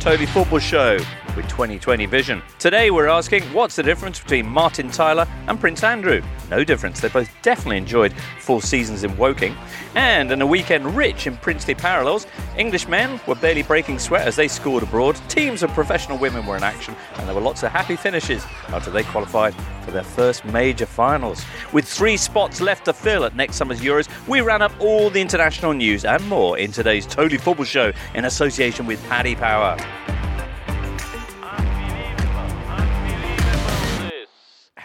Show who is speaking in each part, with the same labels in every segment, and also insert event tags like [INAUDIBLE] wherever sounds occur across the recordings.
Speaker 1: Totally Football Show with 2020 Vision. Today we're asking what's the difference between Martin Tyler and Prince Andrew? No difference. They both definitely enjoyed four seasons in Woking. And in a weekend rich in princely parallels, English men were barely breaking sweat as they scored abroad. Teams of professional women were in action, and there were lots of happy finishes after they qualified for their first major finals. With three spots left to fill at next summer's Euros, we ran up all the international news and more in today's Totally Football Show in association with Paddy Power.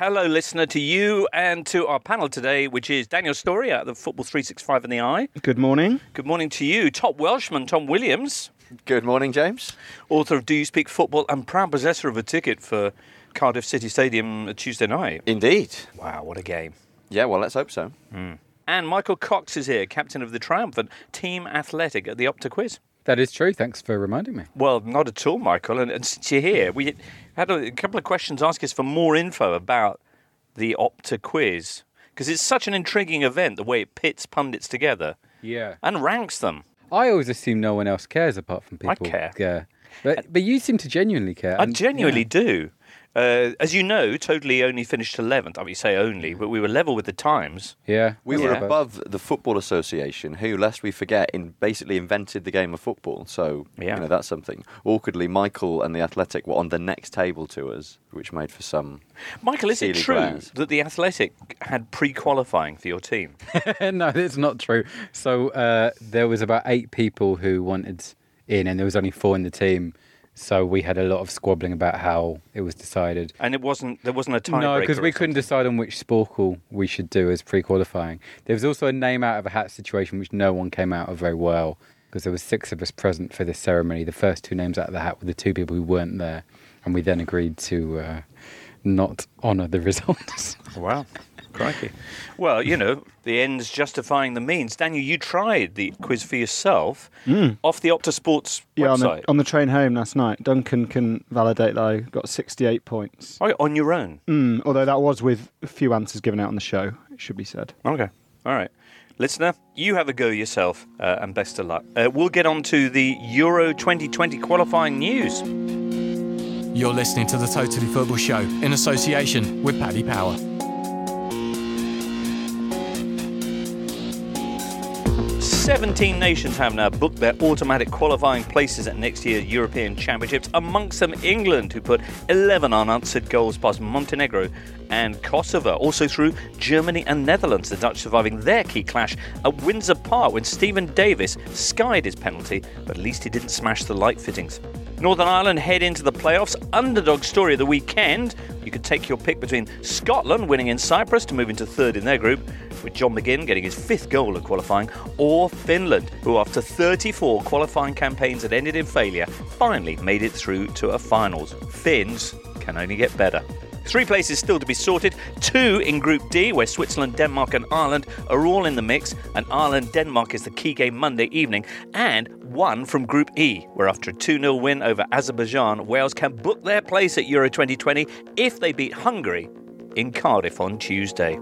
Speaker 1: Hello, listener, to you and to our panel today, which is Daniel Storey at the Football 365 in the Eye.
Speaker 2: Good morning.
Speaker 1: Good morning to you, top Welshman Tom Williams,
Speaker 3: Good morning, James.
Speaker 1: author of Do You Speak Football and proud possessor of a ticket for Cardiff City Stadium Tuesday night.
Speaker 3: Indeed.
Speaker 1: Wow, what a game.
Speaker 3: Yeah, well, let's hope so. Hmm.
Speaker 1: And Michael Cox is here, captain of the triumphant Team Athletic at the Opta Quiz.
Speaker 4: That is true. Thanks for reminding me.
Speaker 1: Well, not at all, Michael. And, and since you're here, we had a, a couple of questions ask us for more info about the Opta Quiz because it's such an intriguing event, the way it pits pundits together
Speaker 4: Yeah.
Speaker 1: and ranks them.
Speaker 4: I always assume no one else cares apart from people.
Speaker 1: I care.
Speaker 4: Yeah. But but you seem to genuinely care.
Speaker 1: I
Speaker 4: and-
Speaker 1: genuinely do. Uh, as you know, Totally only finished 11th. I mean, you say only, but we were level with the Times.
Speaker 4: Yeah.
Speaker 3: We
Speaker 1: Yeah.
Speaker 3: were above the Football Association, who, lest we forget, in basically invented the game of football. So,
Speaker 1: Yeah.
Speaker 3: you know, that's something. Awkwardly, Michael and the Athletic were on the next table to us, which made for some.
Speaker 1: Michael, is it true
Speaker 3: glass.
Speaker 1: that the Athletic had pre-qualifying for your team? [LAUGHS]
Speaker 4: no, it's not true. So uh, there was about eight people who wanted in, and there was only four in the team. So we had a lot of squabbling about how it was decided.
Speaker 1: And it wasn't. There wasn't a time.
Speaker 4: No, because we couldn't decide on which Sporcle we should do as pre-qualifying. There was also a name out of a hat situation which no one came out of very well because there was six of us present for this ceremony. The first two names out of the hat were the two people who weren't there, and we then agreed to uh, not honour the [LAUGHS] results.
Speaker 1: Wow. Crikey. Well, you know, the ends justifying the means. Daniel, you tried the quiz for yourself off the Opta Sports
Speaker 2: Yeah, on
Speaker 1: website.
Speaker 2: the, on the train home last night, Duncan can validate that I got 68 points.
Speaker 1: Oh, on your own.
Speaker 2: Mm, although that was with a few answers given out on the show, it should be said.
Speaker 1: Okay. All right. Listener, you have a go yourself, uh, and best of luck. Uh, we'll get on to the Euro 2020 qualifying news.
Speaker 5: You're listening to the Totally Football Show in association with Paddy Power.
Speaker 1: 17 nations have now booked their automatic qualifying places at next year's European Championships, amongst them England, who put 11 unanswered goals past Montenegro and Kosovo. Also through Germany and Netherlands, the Dutch surviving their key clash at Windsor Park when Stephen Davis skied his penalty, but at least he didn't smash the light fittings. Northern Ireland head into the playoffs. Underdog story of the weekend. You could take your pick between Scotland winning in Cyprus to move into third in their group, with John McGinn getting his fifth goal of qualifying, or Finland, who after 34 qualifying campaigns that ended in failure, finally made it through to a finals. Finns can only get better. Three places still to be sorted. Two in Group D, where Switzerland, Denmark, and Ireland are all in the mix, and Ireland Denmark is the key game Monday evening. And one from Group E, where after a 2 0 win over Azerbaijan, Wales can book their place at Euro 2020 if they beat Hungary in Cardiff on Tuesday.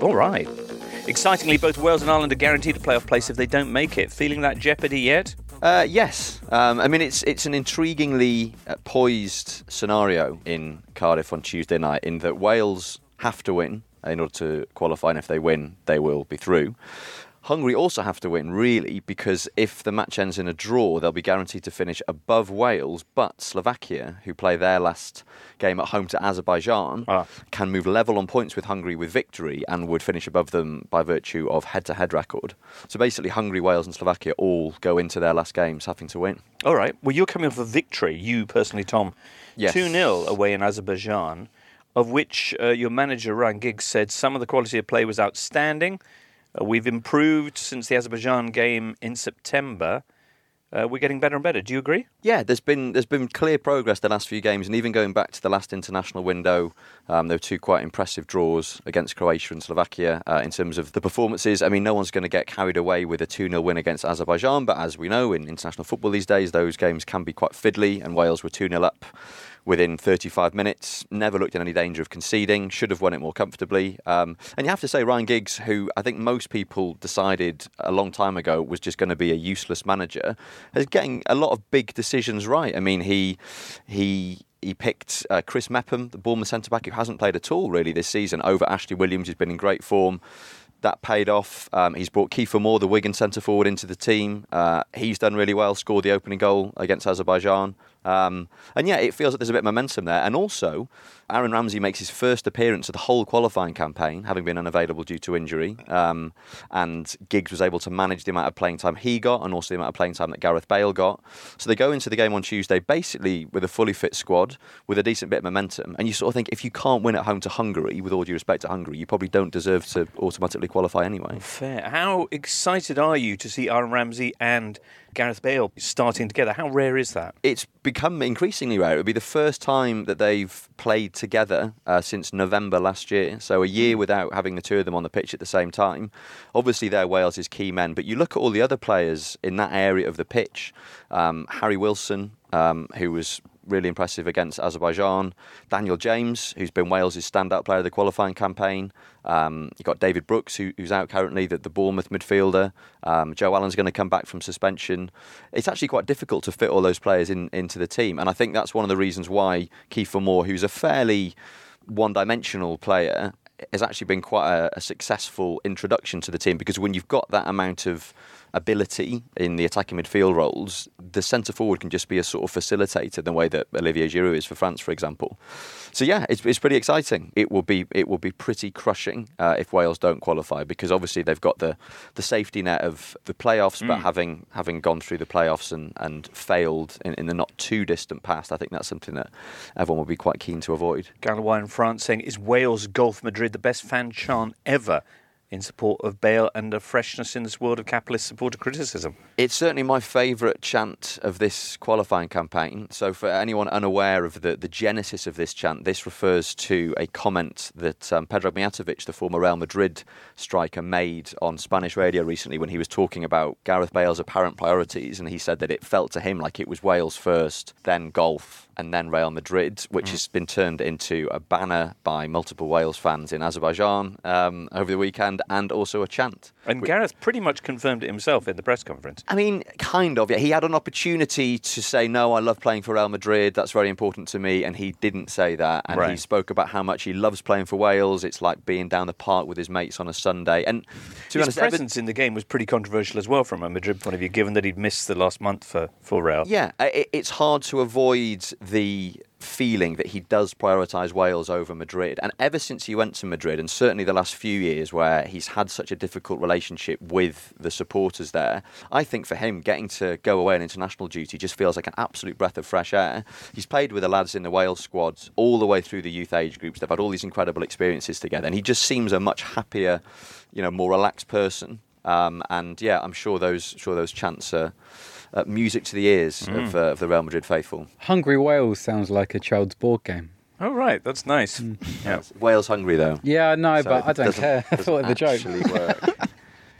Speaker 1: All right. Excitingly, both Wales and Ireland are guaranteed a playoff place if they don't make it. Feeling that jeopardy yet?
Speaker 3: Uh, yes, um, I mean it's it's an intriguingly uh, poised scenario in Cardiff on Tuesday night. In that Wales have to win in order to qualify, and if they win, they will be through. Hungary also have to win, really, because if the match ends in a draw, they'll be guaranteed to finish above Wales. But Slovakia, who play their last game at home to Azerbaijan,
Speaker 1: Ah.
Speaker 3: can move level on points with Hungary with victory and would finish above them by virtue of head to head record. So basically, Hungary, Wales, and Slovakia all go into their last games having to win.
Speaker 1: All right. Well, you're coming off a victory, you personally, Tom.
Speaker 3: Yes.
Speaker 1: 2 0 away in Azerbaijan, of which uh, your manager, Ryan Giggs, said some of the quality of play was outstanding. Uh, we've improved since the Azerbaijan game in September. Uh, we're getting better and better. Do you agree?
Speaker 3: Yeah, there's been there's been clear progress the last few games, and even going back to the last international window, um, there were two quite impressive draws against Croatia and Slovakia uh, in terms of the performances. I mean, no one's going to get carried away with a 2 0 win against Azerbaijan, but as we know in international football these days, those games can be quite fiddly, and Wales were 2 0 up within 35 minutes. Never looked in any danger of conceding. Should have won it more comfortably. Um, and you have to say, Ryan Giggs, who I think most people decided a long time ago was just going to be a useless manager, is getting a lot of big decisions right. I mean, he he he picked uh, Chris Mepham, the Bournemouth centre back, who hasn't played at all really this season, over Ashley Williams, who's been in great form. That paid off. Um, he's brought Kiefer Moore, the Wigan centre forward, into the team. Uh, he's done really well, scored the opening goal against Azerbaijan. Um, and yeah, it feels like there's a bit of momentum there. And also, Aaron Ramsey makes his first appearance of the whole qualifying campaign, having been unavailable due to injury. Um, and Giggs was able to manage the amount of playing time he got and also the amount of playing time that Gareth Bale got. So they go into the game on Tuesday basically with a fully fit squad, with a decent bit of momentum. And you sort of think if you can't win at home to Hungary, with all due respect to Hungary, you probably don't deserve to automatically qualify anyway.
Speaker 1: Fair. How excited are you to see Aaron Ramsey and Gareth Bale starting together? How rare is that?
Speaker 3: It's become increasingly rare. It would be the first time that they've played together uh, since November last year. So a year without having the two of them on the pitch at the same time. Obviously, they're Wales' key men, but you look at all the other players in that area of the pitch. Um, Harry Wilson, um, who was really impressive against Azerbaijan. Daniel James, who's been Wales' standout player of the qualifying campaign. Um, you've got David Brooks, who, who's out currently, the, the Bournemouth midfielder. Um, Joe Allen's going to come back from suspension. It's actually quite difficult to fit all those players in, into the team. And I think that's one of the reasons why Kiefer Moore, who's a fairly one dimensional player, has actually been quite a, a successful introduction to the team because when you've got that amount of ability in the attacking midfield roles, the centre forward can just be a sort of facilitator, the way that Olivier Giroud is for France, for example. So yeah, it's, it's pretty exciting. It will be it will be pretty crushing uh, if Wales don't qualify because obviously they've got the the safety net of the playoffs, but having having gone through the playoffs and, and failed in, in the not too distant past, I think that's something that everyone will be quite keen to avoid.
Speaker 1: Galloway in France saying, Is Wales Golf Madrid the best fan chant ever? In support of Bale and a freshness in this world of capitalist supporter criticism.
Speaker 3: It's certainly my favourite chant of this qualifying campaign. So, for anyone unaware of the, the genesis of this chant, this refers to a comment that um, Pedro Mijatovic, the former Real Madrid striker, made on Spanish radio recently when he was talking about Gareth Bale's apparent priorities. And he said that it felt to him like it was Wales first, then golf, and then Real Madrid, which has been turned into a banner by multiple Wales fans in Azerbaijan um, over the weekend, and also a chant.
Speaker 1: And Gareth pretty much confirmed it himself in the press conference.
Speaker 3: I mean, kind of. Yeah, he had an opportunity to say, "No, I love playing for Real Madrid. That's very important to me," and he didn't say that. And he spoke about how much he loves playing for Wales. It's like being down the park with his mates on a Sunday. And to be
Speaker 1: His
Speaker 3: honest, ever-
Speaker 1: in the game was pretty controversial as well from a Madrid point of view, given that he'd missed the last month for, for Real.
Speaker 3: Yeah, i- i it's hard to avoid the feeling that he does prioritise Wales over Madrid. And ever since he went to Madrid, and certainly the last few years where he's had such a difficult relationship with the supporters there, I think for him, getting to go away on international duty just feels like an absolute breath of fresh air. He's played with the lads in the Wales squads all the way through the youth age groups. They've had all these incredible experiences together, and he just seems a much happier, you know, more relaxed person. Um, and yeah, I'm sure those sure those chants are uh, music to the ears of, uh, of the Real Madrid faithful.
Speaker 4: Hungry Wales sounds like a child's board game.
Speaker 1: Oh, right. That's nice.
Speaker 3: Mm.
Speaker 1: Yeah.
Speaker 3: Wales hungry though.
Speaker 4: Yeah, no,
Speaker 3: So
Speaker 4: but I don't care. [LAUGHS] I thought of the joke.
Speaker 3: actually work.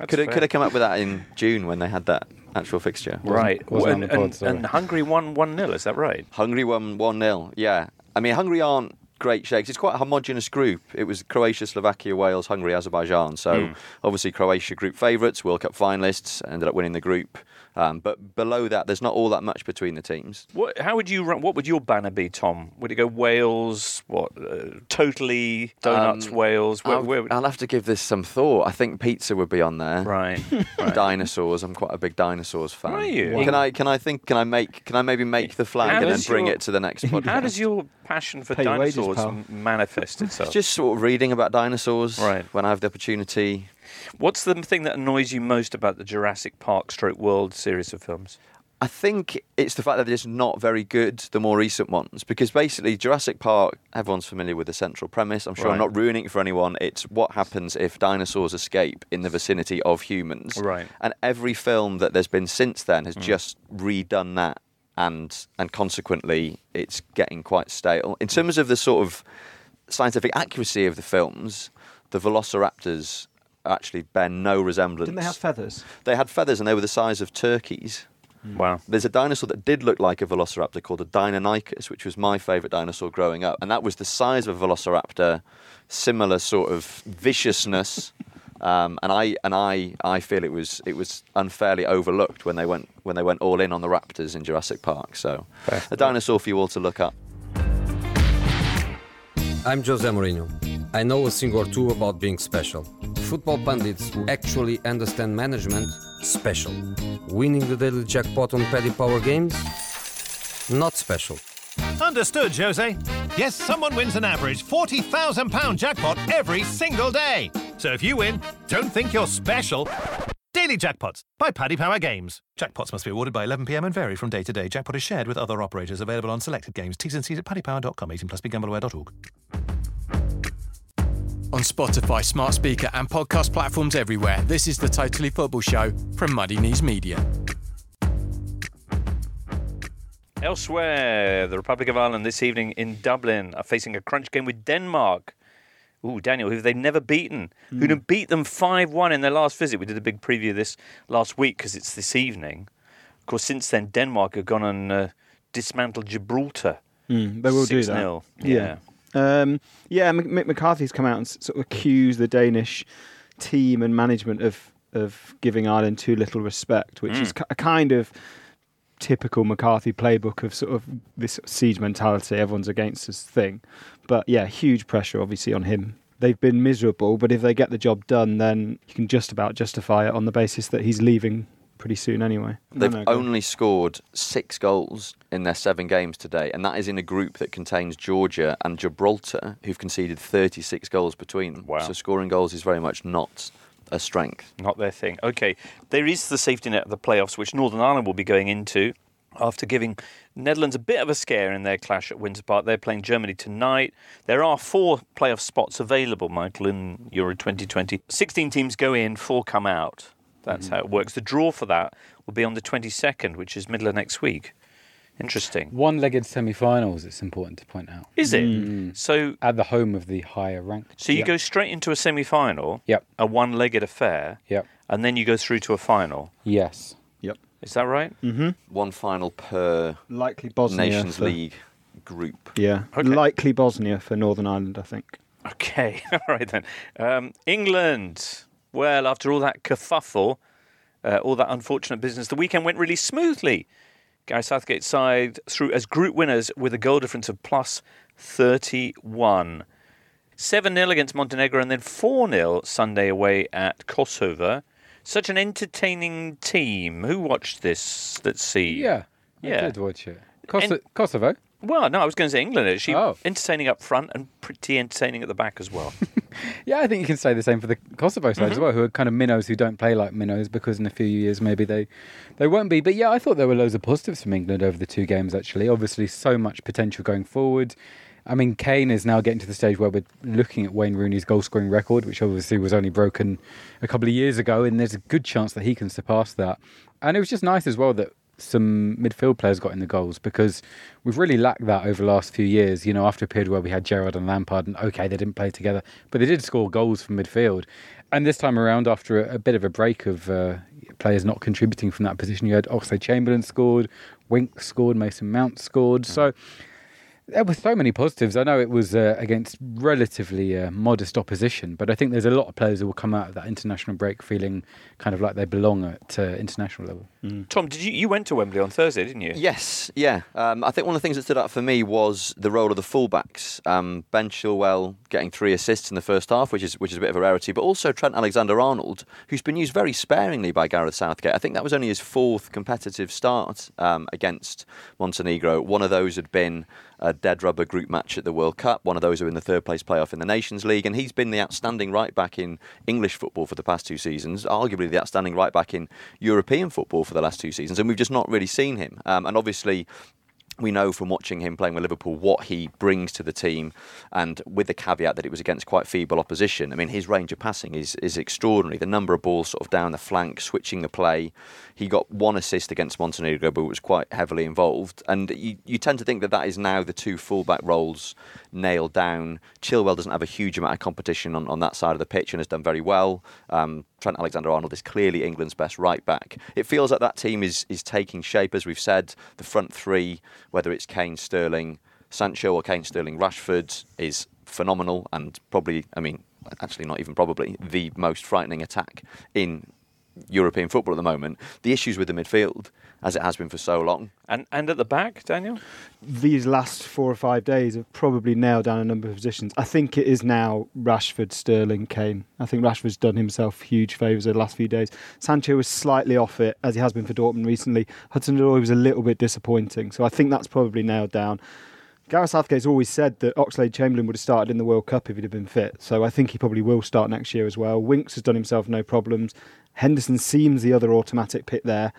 Speaker 3: Could have could have come up with that in June when they had that actual fixture.
Speaker 1: Right.
Speaker 4: wasn't on
Speaker 1: and,
Speaker 4: the pod,
Speaker 1: and,
Speaker 4: sorry.
Speaker 1: and Hungary won 1 0, is that right?
Speaker 3: Hungary won one 0 Yeah, I mean Hungary aren't great shakes. It's quite a homogenous group. It was Croatia, Slovakia, Wales, Hungary, Azerbaijan. So
Speaker 1: Hmm.
Speaker 3: obviously Croatia group favourites, World Cup finalists, ended up winning the group. Um, but below that, there's not all that much between the teams.
Speaker 1: What, how would you run, what would your banner be, Tom? Would it go Wales? What? Uh, totally donuts
Speaker 3: Um,
Speaker 1: Wales? Where,
Speaker 3: I'll,
Speaker 1: where would,
Speaker 3: I'll have to give this some thought. I think pizza would be on there.
Speaker 1: right. [LAUGHS] right.
Speaker 3: Dinosaurs. I'm quite a big dinosaurs fan.
Speaker 1: Are you?
Speaker 3: Can I? Can I think? Can I make? Can I maybe make the flag
Speaker 1: How
Speaker 3: and then bring
Speaker 1: your-
Speaker 3: it to the next [LAUGHS] podcast?
Speaker 1: How does your passion for
Speaker 2: Pay your wages,
Speaker 1: dinosaurs manifest [LAUGHS] itself?
Speaker 3: just sort of reading about dinosaurs
Speaker 1: Right.
Speaker 3: when I have the opportunity.
Speaker 1: What's the thing that annoys you most about the Jurassic Park stroke world series of films?
Speaker 3: I think it's the fact that they're just not very good, the more recent ones, because basically Jurassic Park, everyone's familiar with the central premise. I'm sure I'm not ruining it for anyone. It's what happens if dinosaurs escape in the vicinity of humans.
Speaker 1: Right.
Speaker 3: And every film that there's been since then has mm. just redone that, and and consequently, it's getting quite stale. In terms of the sort of scientific accuracy of the films, the Velociraptors actually bear no resemblance.
Speaker 2: Didn't they have feathers?
Speaker 3: They had feathers and they were the size of turkeys.
Speaker 1: Wow.
Speaker 3: There's a dinosaur that did look like a velociraptor called a Deinonychus, which was my favourite dinosaur growing up, and that was the size of a velociraptor, similar sort of viciousness. [LAUGHS] Um, and I and I, I feel it was it was unfairly overlooked when they went when they went all in on the raptors in Jurassic Park. So, a dinosaur for you all to look up.
Speaker 6: I'm Jose Mourinho. I know a thing or two about being special. Football pundits who actually understand management, special. Winning the daily jackpot on Paddy Power games, not special.
Speaker 7: Understood, Jose. Yes, someone wins an average £40,000 jackpot every single day. So if you win, don't think you're special. Daily Jackpots by Paddy Power Games. Jackpots must be awarded by 11pm and vary from day to day. Jackpot is shared with other operators available on selected games. T's and C's at paddypower.com. 18 plus begambleaware.org.
Speaker 5: On Spotify, smart speaker, and podcast platforms everywhere, this is the Totally Football Show from Muddy Knees Media.
Speaker 1: Elsewhere, the Republic of Ireland this evening in Dublin are facing a crunch game with Denmark. Ooh, Daniel, who they've never beaten, who'd have beat them 5 1 in their last visit. We did a big preview of this last week because it's this evening. Of course, since then, Denmark have gone and uh, dismantled Gibraltar.
Speaker 2: Mm, they will do that.
Speaker 1: 6-0.
Speaker 2: Yeah. Um, yeah, Mick Mick McCarthy's come out and sort of accused the Danish team and management of of giving Ireland too little respect, which is a kind of typical McCarthy playbook of sort of this siege mentality, everyone's against us thing. But yeah, huge pressure obviously on him. They've been miserable, but if they get the job done, then you can just about justify it on the basis that he's leaving pretty soon anyway.
Speaker 3: They've
Speaker 2: no, go
Speaker 3: only scored six goals in their seven games today, and that is in a group that contains Georgia and Gibraltar, who've conceded 36 goals between them.
Speaker 1: Wow.
Speaker 3: So scoring goals is very much not a strength.
Speaker 1: Not their thing. Okay, there is the safety net of the playoffs, which Northern Ireland will be going into after giving Netherlands a bit of a scare in their clash at Windsor Park. They're playing Germany tonight. There are four playoff spots available, Michael, in Euro 2020. 16 teams go in, four come out. That's mm-hmm. how it works. The draw for that will be on the 22nd, which is middle of next week. Interesting.
Speaker 4: One legged semi finals, it's important to point out.
Speaker 1: Is it? So,
Speaker 4: At the home of the higher ranked.
Speaker 1: so you
Speaker 4: Yep.
Speaker 1: go straight into a semi final,
Speaker 4: Yep.
Speaker 1: a one legged affair,
Speaker 4: Yep.
Speaker 1: and then you go through to a final.
Speaker 4: Yes. Yep.
Speaker 1: Is that right? Mm-hmm.
Speaker 3: One final per
Speaker 2: likely Bosnia
Speaker 3: Nations
Speaker 2: for-
Speaker 3: League group.
Speaker 2: Yeah,
Speaker 1: Okay.
Speaker 2: likely Bosnia for Northern Ireland, I think.
Speaker 1: Okay, [LAUGHS] all right then. Um, England. Well, after all that kerfuffle, uh, all that unfortunate business, the weekend went really smoothly. Gary Southgate's side through as group winners with a goal difference of plus 31. 7 0 against Montenegro and then 4 0 Sunday away at Kosovo. Such an entertaining team. Who watched this? Let's see.
Speaker 4: Yeah.
Speaker 1: yeah.
Speaker 4: I did watch it. Kosovo. Kosovo.
Speaker 1: Well, no, I was going to say England actually.
Speaker 4: Oh.
Speaker 1: Entertaining up front and pretty entertaining at the back as well. [LAUGHS]
Speaker 4: Yeah, I think you can say the same for the Kosovo side
Speaker 1: Mm-hmm.
Speaker 4: as well, who are kind of minnows who don't play like minnows because in a few years maybe they they won't be. But yeah, I thought there were loads of positives from England over the two games actually. Obviously, so much potential going forward. I mean, Kane is now getting to the stage where we're looking at Wayne Rooney's goal scoring record, which obviously was only broken a couple of years ago, and there's a good chance that he can surpass that. And it was just nice as well that some midfield players got in the goals because we've really lacked that over the last few years. You know, after a period where we had Gerrard and Lampard, and okay, they didn't play together, but they did score goals from midfield. And this time around, after a, a bit of a break of uh, players not contributing from that position, you had Oxlade Chamberlain scored, Wink scored, Mason Mount scored. So there were so many positives. I know it was uh, against relatively uh, modest opposition, but I think there's a lot of players who will come out of that international break feeling kind of like they belong at uh, international level.
Speaker 1: Tom, did you you went to Wembley on Thursday, didn't you?
Speaker 3: Yes, yeah. Um, I think one of the things that stood out for me was the role of the fullbacks. Um, ben Chilwell getting three assists in the first half, which is which is a bit of a rarity, but also Trent Alexander-Arnold, who's been used very sparingly by Gareth Southgate. I think that was only his fourth competitive start um, against Montenegro. One of those had been a dead rubber group match at the World Cup. One of those were in the third place playoff in the Nations League, and he's been the outstanding right back in English football for the past two seasons. Arguably the outstanding right back in European football for the last two seasons, and we've just not really seen him. Um, and obviously we know from watching him playing with Liverpool what he brings to the team, and with the caveat that it was against quite feeble opposition. I mean, his range of passing is is extraordinary. The number of balls sort of down the flank, switching the play. He got one assist against Montenegro, but was quite heavily involved. And you, you tend to think that that is now the two fullback roles nailed down. Chilwell doesn't have a huge amount of competition on, on that side of the pitch and has done very well. Um, Trent Alexander Arnold is clearly England's best right back. It feels like that team is, is taking shape, as we've said. The front three, whether it's Kane, Sterling, Sancho, or Kane, Sterling, Rashford, is phenomenal and probably, I mean, actually not even probably, the most frightening attack in European football at the moment. The issues with the midfield, as it has been for so long.
Speaker 1: And and at the back, Daniel?
Speaker 2: These last four or five days have probably nailed down a number of positions. I think it is now Rashford, Sterling, Kane. I think Rashford's done himself huge favours over the last few days. Sancho was slightly off it, as he has been for Dortmund recently. Hudson-Odoi was a little bit disappointing. So I think that's probably nailed down. Gareth Southgate's always said that Oxlade Chamberlain would have started in the World Cup if he'd have been fit. So I think he probably will start next year as well. Winks has done himself no problems. Henderson seems the other automatic pick there.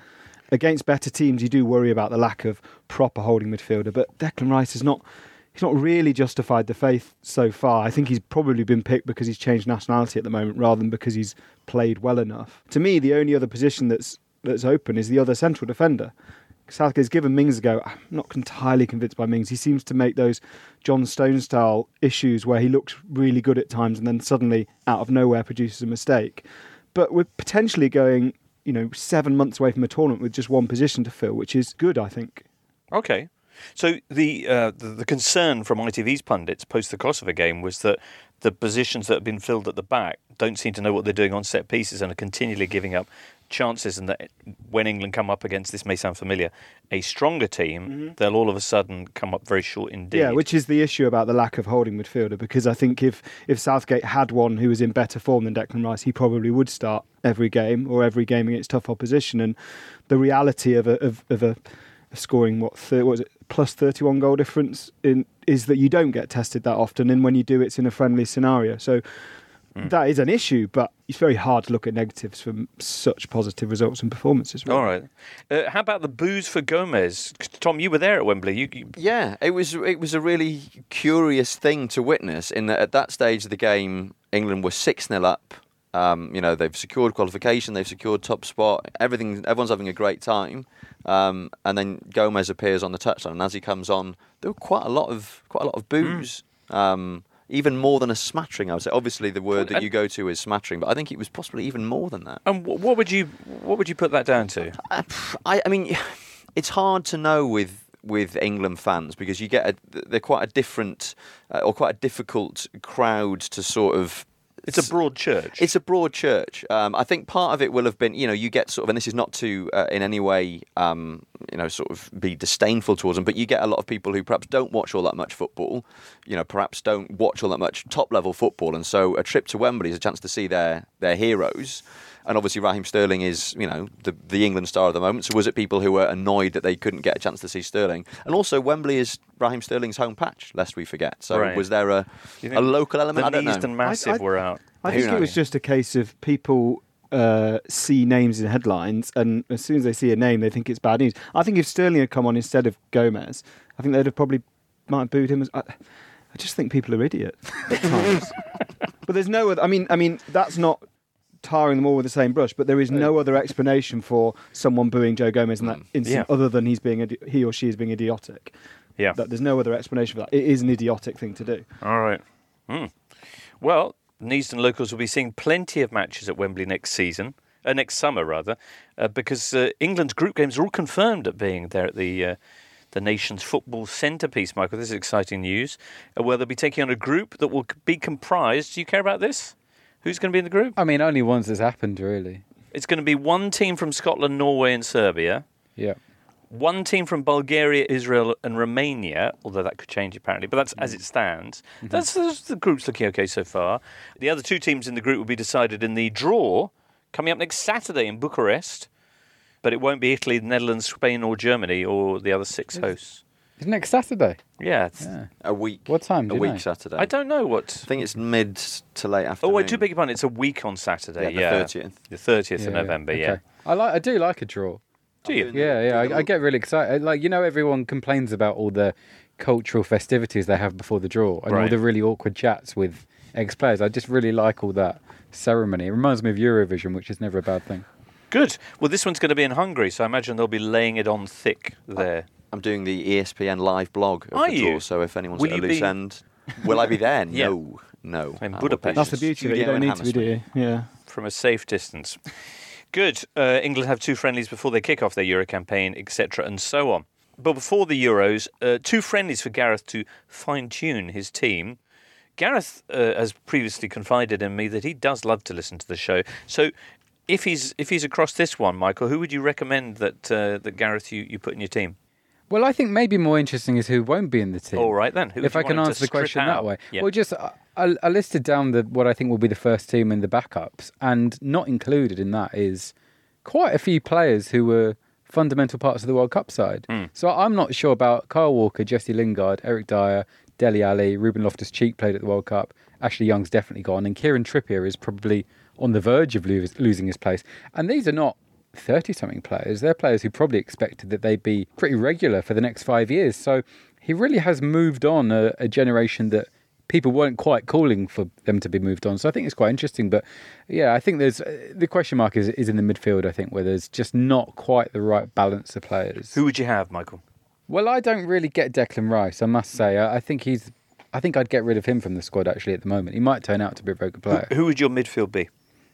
Speaker 2: Against better teams, you do worry about the lack of proper holding midfielder, but Declan Rice is not. He's not really justified the faith so far. I think he's probably been picked because he's changed nationality at the moment, rather than because he's played well enough. To me, the only other position that's that's open is the other central defender. Southgate's given Mings a go. I'm not entirely convinced by Mings. He seems to make those John Stone style issues where he looks really good at times and then suddenly out of nowhere produces a mistake. But we're potentially going, you know, seven months away from a tournament with just one position to fill, which is good, I think.
Speaker 1: Okay. So the, uh, the the concern from ITV's pundits post the Kosovo game was that the positions that have been filled at the back don't seem to know what they're doing on set pieces and are continually giving up chances. And that when England come up against this may sound familiar, a stronger team, mm-hmm. they'll all of a sudden come up very short indeed.
Speaker 2: Yeah, which is the issue about the lack of holding midfielder. Because I think if if Southgate had one who was in better form than Declan Rice, he probably would start every game or every game against tough opposition. And the reality of a of, of a scoring what thir- what was it plus thirty one goal difference in is that you don't get tested that often, and when you do, it's in a friendly scenario. So. That is an issue, but it's very hard to look at negatives from such positive results and performances. really.
Speaker 1: All right. Uh, how about the booze for Gomez? Tom, you were there at Wembley. You, you
Speaker 3: Yeah, it was it was a really curious thing to witness. In that at that stage of the game, England were six 0 up. Um, you know they've secured qualification, they've secured top spot. Everything, everyone's having a great time. Um, and then Gomez appears on the touchline, and as he comes on, there were quite a lot of quite a lot of booze. Um, even more than a smattering, I would say. Obviously, the word that you go to is smattering, but I think it was possibly even more than that.
Speaker 1: and wh- what would you what would you put that down to?
Speaker 3: Uh, I, I mean, [SIGHS] it's hard to know with with England fans because you get a, they're quite a different uh, or quite a difficult crowd to sort of.
Speaker 1: It's a broad church.
Speaker 3: It's a broad church. Um, I think part of it will have been, you know, you get sort of, and this is not to uh, in any way, um, you know, sort of be disdainful towards them, but you get a lot of people who perhaps don't watch all that much football, you know, perhaps don't watch all that much top level football, and so a trip to Wembley is a chance to see their their heroes. And obviously, Raheem Sterling is, you know, the, the England star of the moment. So was it people who were annoyed that they couldn't get a chance to see Sterling? And also, Wembley is Raheem Sterling's home patch, lest we forget. So
Speaker 1: Right.
Speaker 3: was there a, a local element? I don't know.
Speaker 1: Neasden Massive
Speaker 2: I- I-
Speaker 1: were out.
Speaker 2: I
Speaker 3: Who
Speaker 2: think it was just a case of people uh, see names in headlines, and as soon as they see a name, they think it's bad news. I think if Sterling had come on instead of Gomez, I think they'd have probably might have booed him. As, I, I just think people are idiots [LAUGHS] but there's no other. I mean, I mean that's not tarring them all with the same brush. But there is no other explanation for someone booing Joe Gomez in that instance,
Speaker 1: Yeah.
Speaker 2: other than he's being idi- he or she is being idiotic.
Speaker 1: Yeah.
Speaker 2: That there's no other explanation for that. It is an idiotic thing to do.
Speaker 1: All right. Hmm. Well, Neasden locals will be seeing plenty of matches at Wembley next season, uh, next summer rather, uh, because uh, England's group games are all confirmed at being there at the uh, the nation's football centrepiece. Michael, this is exciting news. Uh, where they'll be taking on a group that will c- be comprised. Do you care about this? Who's going to be in the group?
Speaker 4: I mean, only once has happened, really.
Speaker 1: It's going to be one team from Scotland, Norway, and Serbia.
Speaker 4: Yeah.
Speaker 1: one team from Bulgaria, Israel, and Romania, although that could change apparently, but that's as mm. it stands. Mm-hmm. That's, that's the group's looking okay so far. The other two teams in the group will be decided in the draw coming up next Saturday in Bucharest, but it won't be Italy, the Netherlands, Spain, or Germany, or the other six hosts.
Speaker 4: It's next Saturday.
Speaker 1: Yeah, it's-
Speaker 4: Yeah.
Speaker 3: A week.
Speaker 4: What time
Speaker 3: A
Speaker 4: you
Speaker 3: week
Speaker 4: know?
Speaker 3: Saturday.
Speaker 1: I don't know what.
Speaker 3: I think it's mid to late
Speaker 1: oh,
Speaker 3: afternoon. Oh, afternoon.
Speaker 1: wait, too big a pardon. It's a week on Saturday.
Speaker 3: Yeah,
Speaker 1: Yeah,
Speaker 3: the 30th.
Speaker 1: The thirtieth
Speaker 4: Yeah,
Speaker 1: of
Speaker 4: yeah.
Speaker 1: November.
Speaker 4: Okay.
Speaker 1: Yeah.
Speaker 4: I like. I do like a draw.
Speaker 1: Do you?
Speaker 4: Yeah, yeah. I, I get really excited. Uh, like you know, everyone complains about all the cultural festivities they have before the draw and all
Speaker 1: Right.
Speaker 4: the really awkward chats with ex-players. I just really like all that ceremony. It reminds me of Eurovision, which is never a bad thing.
Speaker 1: Good. Well, this one's going to be in Hungary, so I imagine they'll be laying it on thick there.
Speaker 3: I'm doing the ESPN live blog of
Speaker 1: Are
Speaker 3: the draw,
Speaker 1: you?
Speaker 3: so if anyone's
Speaker 1: Will
Speaker 3: at a
Speaker 1: you
Speaker 3: loose
Speaker 1: be-
Speaker 3: end, will I be there? [LAUGHS]
Speaker 1: Yeah.
Speaker 3: No, no.
Speaker 1: In
Speaker 3: I will
Speaker 1: Budapest.
Speaker 2: That's the beauty of it. You
Speaker 3: studio
Speaker 2: don't
Speaker 3: in
Speaker 2: need to be, do
Speaker 3: Hammersmith.
Speaker 2: you? Yeah.
Speaker 1: from a safe distance. Good. Uh, England have two friendlies before they kick off their Euro campaign, etc., and so on. But before the Euros, uh, two friendlies for Gareth to fine tune his team. Gareth uh, has previously confided in me that he does love to listen to the show. So, if he's if he's across this one, Michael, who would you recommend that uh, that Gareth you, you put in your team?
Speaker 4: Well, I think maybe more interesting is who won't be in the team.
Speaker 1: All right then. Who
Speaker 4: if I can
Speaker 1: want him to
Speaker 4: answer the question
Speaker 1: out?
Speaker 4: that way.
Speaker 1: Yeah.
Speaker 4: Well, just I, I listed down the what I think will be the first team and the backups, and not included in that is quite a few players who were fundamental parts of the World Cup side.
Speaker 1: Hmm.
Speaker 4: So I'm not sure about Kyle Walker, Jesse Lingard, Eric Dier, Dele Alli, Ruben Loftus Cheek played at the World Cup. Ashley Young's definitely gone, and Kieran Trippier is probably on the verge of losing his place. And these are not 30 something players. They're players who probably expected that they'd be pretty regular for the next five years. So he really has moved on a, a generation that people weren't quite calling for them to be moved on. So I think it's quite interesting. But yeah, I think there's uh, the question mark is, is in the midfield, I think, where there's just not quite the right balance of players.
Speaker 1: Who would you have, Michael?
Speaker 4: Well, I don't really get Declan Rice, I must say. I, I think he's. I think I'd get rid of him from the squad actually at the moment. He might turn out to be a very good player.
Speaker 1: Who would your midfield be?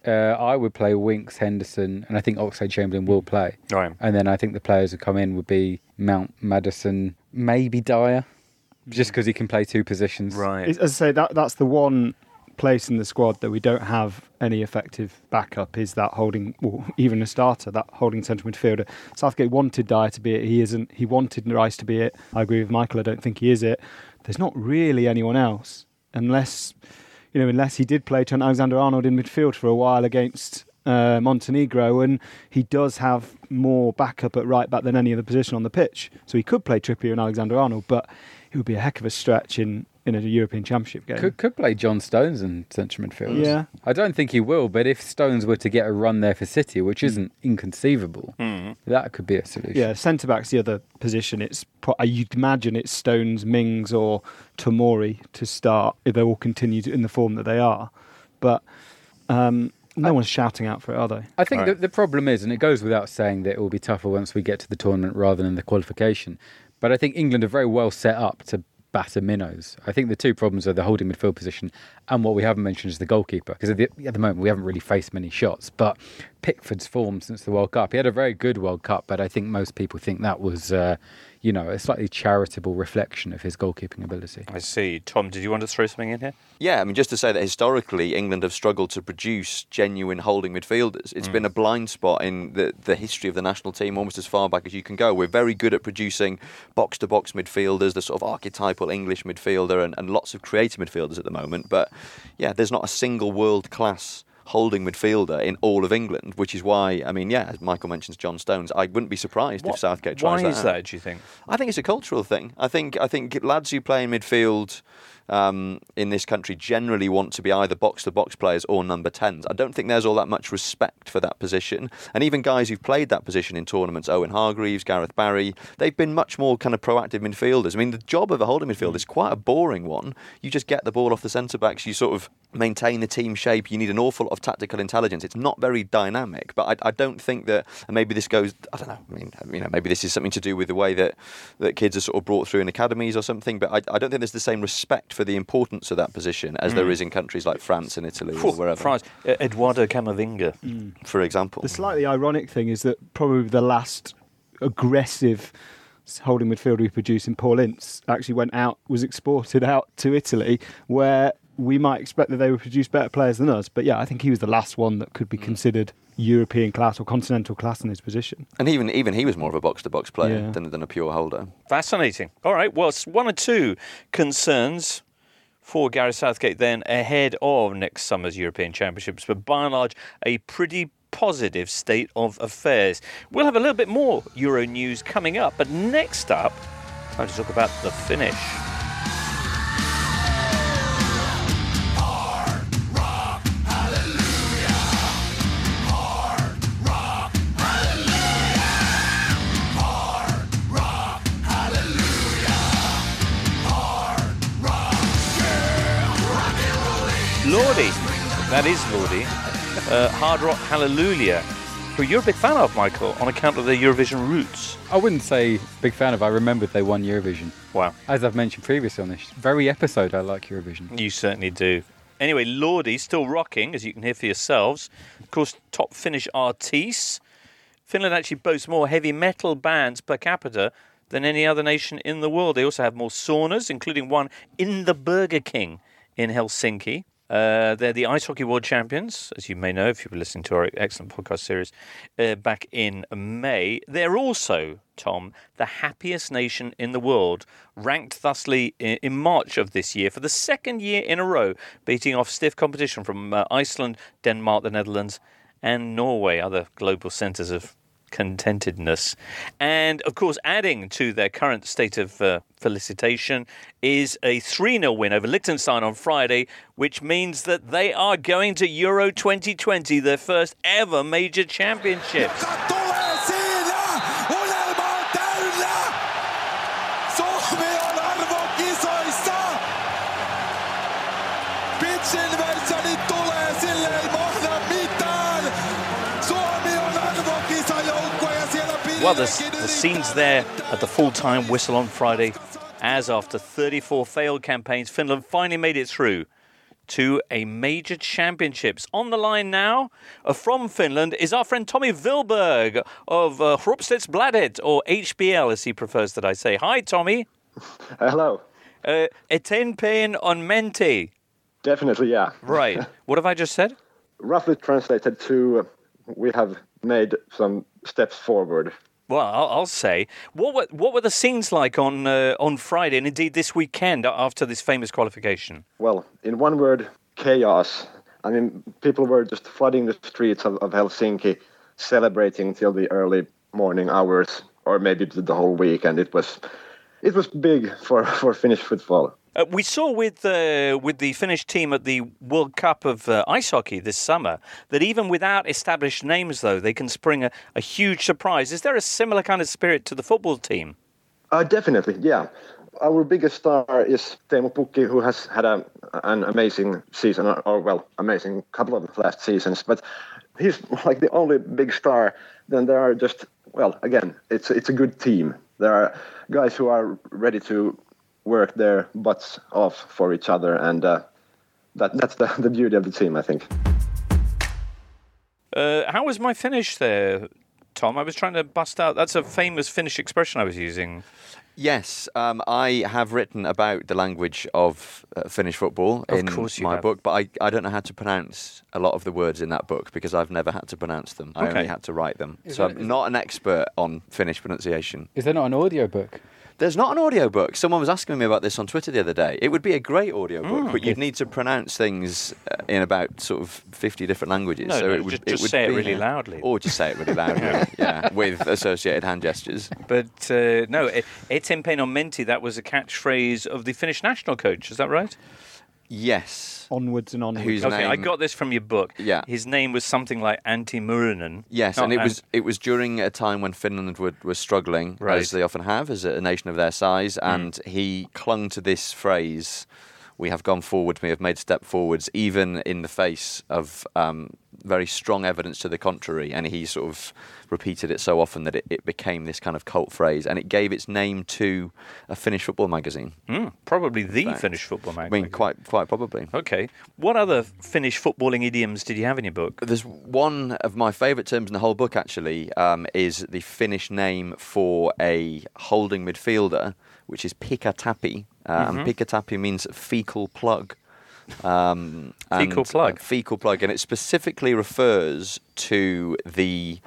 Speaker 4: Uh, I would play Winks, Henderson, and I think Oxlade Chamberlain will play.
Speaker 1: Right.
Speaker 4: And then I think the players who come in would be Mount, Maddison, maybe Dier, just because he can play two positions.
Speaker 1: Right.
Speaker 2: As I say, that that's the one place in the squad that we don't have any effective backup is that holding, or [LAUGHS] even a starter, that holding central midfielder. Southgate wanted Dier to be it. He isn't. He wanted Rice to be it. I agree with Michael. I don't think he is it. There's not really anyone else, unless you know, unless he did play Trent Alexander-Arnold in midfield for a while against uh, Montenegro, and he does have more backup at right back than any other position on the pitch. So he could play Trippier and Alexander-Arnold, but it would be a heck of a stretch in in a European Championship game.
Speaker 4: Could could play John Stones in central midfield.
Speaker 2: Yeah.
Speaker 4: I don't think he will, but if Stones were to get a run there for City, which hmm. isn't inconceivable, hmm. that could be a solution.
Speaker 2: Yeah, centre back's the other position. It's pro- uh, you'd imagine it's Stones, Mings, or Tomori to start if they all continue to, in the form that they are. But um, no one's shouting out for it, are they?
Speaker 4: I think
Speaker 1: Right.
Speaker 4: the, the problem is, and it goes without saying that it will be tougher once we get to the tournament rather than the qualification. But I think England are very well set up to batter minnows. I think the two problems are the holding midfield position and what we haven't mentioned is the goalkeeper. Because at the, at the moment we haven't really faced many shots. But Pickford's form since the World Cup, he had a very good World Cup, but I think most people think that was, uh, you know, a slightly charitable reflection of his goalkeeping ability.
Speaker 1: I see. Tom, did you want to throw something in here?
Speaker 3: Yeah, I mean, just to say that historically, England have struggled to produce genuine holding midfielders. It's mm. been a blind spot in the, the history of the national team almost as far back as you can go. We're very good at producing box to box midfielders, the sort of archetypal English midfielder, and, and lots of creative midfielders at the moment. But yeah, there's not a single world class holding midfielder in all of England, which is why, I mean, yeah, as Michael mentions John Stones, I wouldn't be surprised if Southgate tries
Speaker 1: Why
Speaker 3: that
Speaker 1: is
Speaker 3: out.
Speaker 1: that, do you think?
Speaker 3: I think it's a cultural thing. I think I think lads who play in midfield um, in this country generally want to be either box to box players or number tens. I don't think there's all that much respect for that position. And even guys who've played that position in tournaments, Owen Hargreaves, Gareth Barry, they've been much more kind of proactive midfielders. I mean, the job of a holding midfield is quite a boring one. You just get the ball off the centre backs. You sort of maintain the team shape. You need an awful lot of tactical intelligence. It's not very dynamic. But I, I don't think that. And maybe this goes. I don't know. I mean, you know, maybe this is something to do with the way that that kids are sort of brought through in academies or something. But I, I don't think there's the same respect for the importance of that position as there mm. is in countries like France and Italy or wherever.
Speaker 1: France, Eduardo Camavinga. Mm.
Speaker 3: for example.
Speaker 2: The slightly ironic thing is that probably the last aggressive holding midfielder we produced in Paul Ince actually went out, was exported [LAUGHS] out to Italy, where we might expect that they would produce better players than us. But yeah, I think he was the last one that could be mm. considered European class or continental class in his position.
Speaker 3: and even even he was more of a box to box player
Speaker 2: Yeah.
Speaker 3: than, than a pure holder.
Speaker 1: Fascinating. All right. Well, one or two concerns for Gareth Southgate then ahead of next summer's European Championships, but by and large, a pretty positive state of affairs. We'll have a little bit more Euro news coming up, but next up, time to talk about the finish. That is Lordi. Uh, Hard Rock Hallelujah, who you're a big fan of, Michael, on account of their Eurovision roots.
Speaker 4: I wouldn't say big fan of. I remembered they won Eurovision.
Speaker 1: Wow.
Speaker 4: As I've mentioned previously on this very episode, I like Eurovision.
Speaker 1: You certainly do. Anyway, Lordi still rocking, as you can hear for yourselves. Of course, top Finnish artists. Finland actually boasts more heavy metal bands per capita than any other nation in the world. They also have more saunas, including one in the Burger King in Helsinki. Uh, they're the Ice Hockey World Champions, as you may know if you were listening to our excellent podcast series uh, back in May. They're also, Tom, the happiest nation in the world, ranked thusly in, March of this year for the second year in a row, beating off stiff competition from uh, Iceland, Denmark, the Netherlands, and Norway, other global centres of contentedness. And of course, adding to their current state of uh, felicitation is a 3 0 win over Liechtenstein on Friday, which means that they are going to Euro 2020, their first ever major championship. Well, the, the scenes there at the full time whistle on Friday, as after 34 failed campaigns, Finland finally made it through to a major championships. On the line now uh, from Finland is our friend Tommy Vilberg of uh, Bladet, or HBL as he prefers that I say. Hi, Tommy. [LAUGHS]
Speaker 8: Hello.
Speaker 1: Uh, Etenpeen on menti.
Speaker 8: Definitely, yeah.
Speaker 1: Right. [LAUGHS] what have I just said?
Speaker 8: Roughly translated to uh, we have made some steps forward.
Speaker 1: Well, I'll, I'll say what were what were the scenes like on uh, on Friday and indeed this weekend after this famous qualification?
Speaker 8: Well, in one word, chaos. I mean, people were just flooding the streets of, of Helsinki, celebrating till the early morning hours, or maybe the whole week, and it was it was big for, [LAUGHS] for Finnish football.
Speaker 1: Uh, we saw with uh, with the Finnish team at the World Cup of uh, ice hockey this summer that even without established names, though, they can spring a, a huge surprise. Is there a similar kind of spirit to the football team?
Speaker 8: Uh, definitely, yeah. Our biggest star is Teemu Pukki, who has had a, an amazing season, or, or well, amazing couple of last seasons. But he's like the only big star. Then there are just well, again, it's it's a good team. There are guys who are ready to work their butts off for each other, and uh, that that's the, [LAUGHS] the beauty of the team, I think.
Speaker 1: Uh, how was my finish there, Tom? I was trying to bust out. That's a famous Finnish expression I was using.
Speaker 3: Yes, um, I have written about the language of uh, Finnish football
Speaker 1: Of
Speaker 3: in
Speaker 1: course you
Speaker 3: my
Speaker 1: have.
Speaker 3: book, but I, I don't know how to pronounce a lot of the words in that book because I've never had to pronounce them. I
Speaker 1: Okay.
Speaker 3: only had to write them.
Speaker 4: Is
Speaker 3: so
Speaker 4: that-
Speaker 3: I'm not an expert on Finnish pronunciation.
Speaker 4: Is there not an audio book?
Speaker 3: There's not an audio book. Someone was asking me about this on Twitter the other day. It would be a great audio book,
Speaker 1: Hmm.
Speaker 3: but you'd need to pronounce things uh, in about sort of 50 different languages.
Speaker 1: No,
Speaker 3: so
Speaker 1: no,
Speaker 3: it would,
Speaker 1: just-
Speaker 3: it
Speaker 1: just
Speaker 3: would
Speaker 1: say it really loudly.
Speaker 3: Or just say it really loudly, [LAUGHS] yeah, with associated hand gestures.
Speaker 1: But uh, no, e- Etenpeen on menti, that was a catchphrase of the Finnish national coach. Is that right?
Speaker 3: Yes.
Speaker 2: Onwards and onwards.
Speaker 3: Who's
Speaker 1: Okay, I got this from your book.
Speaker 3: Yeah.
Speaker 1: His name was something like Antti Muurinen.
Speaker 3: Yes, and it
Speaker 1: Ant-
Speaker 3: was it was during a time when Finland would, was struggling,
Speaker 1: Right.
Speaker 3: as they often have, as a, a nation of their size, and he clung to this phrase: "We have gone forward, we have made a step forwards, even in the face of um, very strong evidence to the contrary." And he sort of repeated it so often that it, it became this kind of cult phrase, and it gave its name to a Finnish football magazine.
Speaker 1: Mm, probably the. Finnish football magazine.
Speaker 3: I mean, quite quite probably.
Speaker 1: Okay. What other Finnish footballing idioms did you have in your book?
Speaker 3: There's one of my favourite terms in the whole book, actually, um, is the Finnish name for a holding midfielder, which is pihkatappi. Uh, And pihkatappi means fecal plug. Um,
Speaker 1: Fecal plug.
Speaker 3: uh, fecal plug. And it specifically refers to the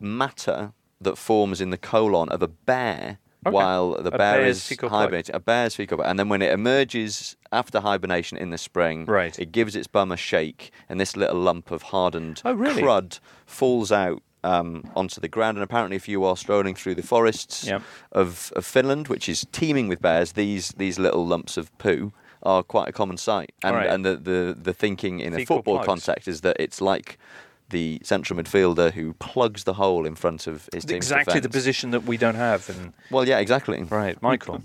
Speaker 3: matter that forms in the colon of a bear.
Speaker 1: Okay.
Speaker 3: While the
Speaker 1: A
Speaker 3: bear
Speaker 1: bear's
Speaker 3: is
Speaker 1: fecal plug.
Speaker 3: hibernating, a bear's fecal plug, and then when it emerges after hibernation in the spring,
Speaker 1: Right.
Speaker 3: it gives its bum a shake, and this little lump of hardened
Speaker 1: Oh, really?
Speaker 3: crud falls out um, onto the ground. And apparently, if you are strolling through the forests
Speaker 1: Yep.
Speaker 3: of, of Finland, which is teeming with bears, these these little lumps of poo are quite a common sight. And
Speaker 1: Right.
Speaker 3: and the, the, the thinking in a football
Speaker 1: plugs.
Speaker 3: context is that it's like the central midfielder who plugs the hole in front of his team's
Speaker 1: Exactly the position that we don't have. And
Speaker 3: Well, yeah, exactly.
Speaker 1: right, Michael.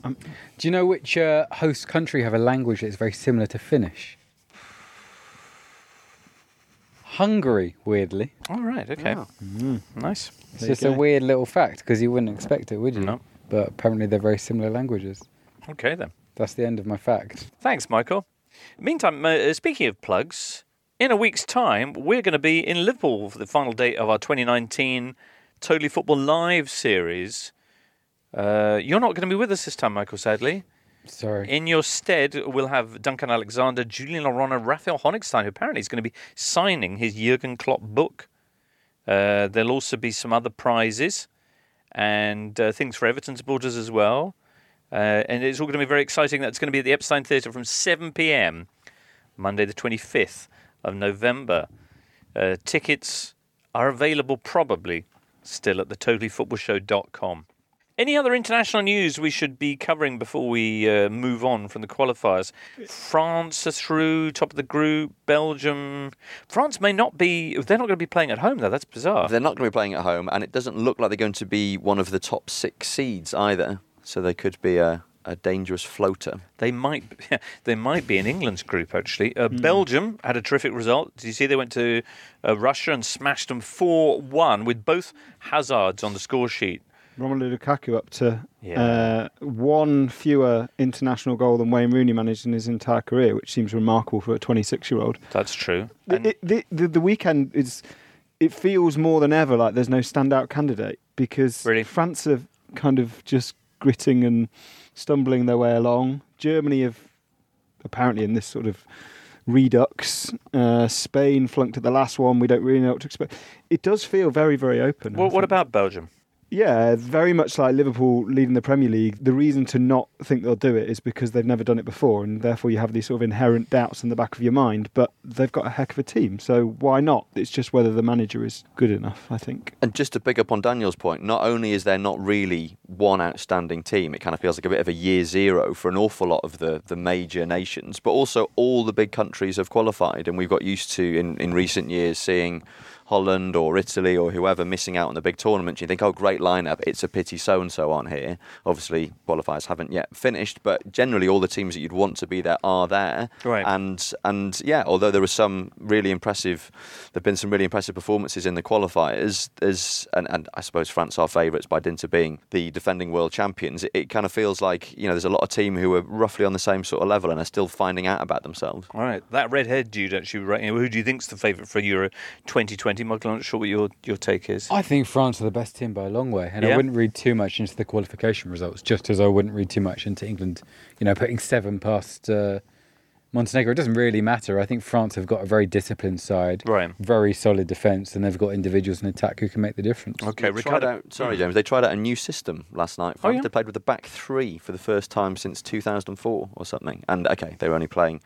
Speaker 4: Do you know which uh, host country have a language that's very similar to Finnish? Hungary, weirdly.
Speaker 1: All right. Okay.
Speaker 2: Mm.
Speaker 1: Nice.
Speaker 4: It's
Speaker 2: There
Speaker 4: just a weird little fact because you wouldn't expect it, would you?
Speaker 1: No.
Speaker 4: But apparently they're very similar languages.
Speaker 1: Okay then.
Speaker 4: That's the end of my fact.
Speaker 1: Thanks, Michael. Meantime, uh, speaking of plugs, in a week's time, we're going to be in Liverpool for the final date of our 2019 Totally Football Live series. Uh, you're not going to be with us this time, Michael, sadly.
Speaker 4: Sorry.
Speaker 1: In your stead, we'll have Duncan Alexander, Julien Laurens, Raphael Honigstein, who apparently is going to be signing his Jurgen Klopp book. Uh, there'll also be some other prizes and uh, things for Everton supporters as well. Uh, and it's all going to be very exciting. That's going to be at the Epstein Theatre from 7 p.m. Monday, the 25th of November. Uh, tickets are available probably still at the totallyfootballshow.com. Any other international news we should be covering before we uh, move on from the qualifiers? France are through, top of the group. Belgium. France may not be. They're not going to be playing at home, though. That's bizarre.
Speaker 3: They're not going to be playing at home, and it doesn't look like they're going to be one of the top six seeds either. So they could be a, a dangerous floater.
Speaker 1: They might, [LAUGHS] they might be in England's group actually. Uh, Belgium had a terrific result. Did you see they went to uh, Russia and smashed them four-one with both Hazards on the score sheet?
Speaker 2: Romelu Lukaku up to
Speaker 1: Yeah.
Speaker 2: uh, one fewer international goal than Wayne Rooney managed in his entire career, which seems remarkable for a 26-year-old.
Speaker 1: That's true.
Speaker 2: The,
Speaker 1: And-
Speaker 2: it- the, the, the weekend is. It feels more than ever like there's no standout candidate because
Speaker 1: Really?
Speaker 2: France have kind of just gritting and stumbling their way along. Germany have apparently in this sort of redux. Uh, Spain flunked at the last one. We don't really know what to expect. It does feel very, very open.
Speaker 1: Well, what about Belgium?
Speaker 2: Yeah, very much like Liverpool leading the Premier League. The reason to not think they'll do it is because they've never done it before, and therefore you have these sort of inherent doubts in the back of your mind. But they've got a heck of a team, so why not? It's just whether the manager is good enough, I think.
Speaker 3: And just to pick up on Daniel's point, not only is there not really one outstanding team, it kind of feels like a bit of a year zero for an awful lot of the, the major nations, but also all the big countries have qualified. And we've got used to, in, in recent years, seeing Holland or Italy or whoever missing out on the big tournament. You think, oh, great lineup. It's a pity so and so aren't here. Obviously, qualifiers haven't yet finished, but generally, all the teams that you'd want to be there are there.
Speaker 1: Right.
Speaker 3: And and yeah, although there were some really impressive, there've been some really impressive performances in the qualifiers. There's and, and I suppose France are favourites by dint of being the defending world champions. It, it kind of feels like you know there's a lot of team who are roughly on the same sort of level and are still finding out about themselves.
Speaker 1: All right, that red-haired dude actually. right, Who do you think's the favourite for Euro 2020? Michael, I'm not sure what your your take is.
Speaker 4: I think France are the best team by a long way, and
Speaker 1: Yeah?
Speaker 4: I wouldn't read too much into the qualification results, just as I wouldn't read too much into England. You know, putting seven past uh, Montenegro, it doesn't really matter. I think France have got a very disciplined side,
Speaker 1: Right.
Speaker 4: very solid defence, and they've got individuals in attack who can make the difference.
Speaker 1: Okay,
Speaker 3: They tried
Speaker 1: Ricardo.
Speaker 3: out, sorry, James. They tried out a new system last night.
Speaker 1: Oh, yeah?
Speaker 3: They played with the back three for the first time since 2004 or something. And okay, they were only playing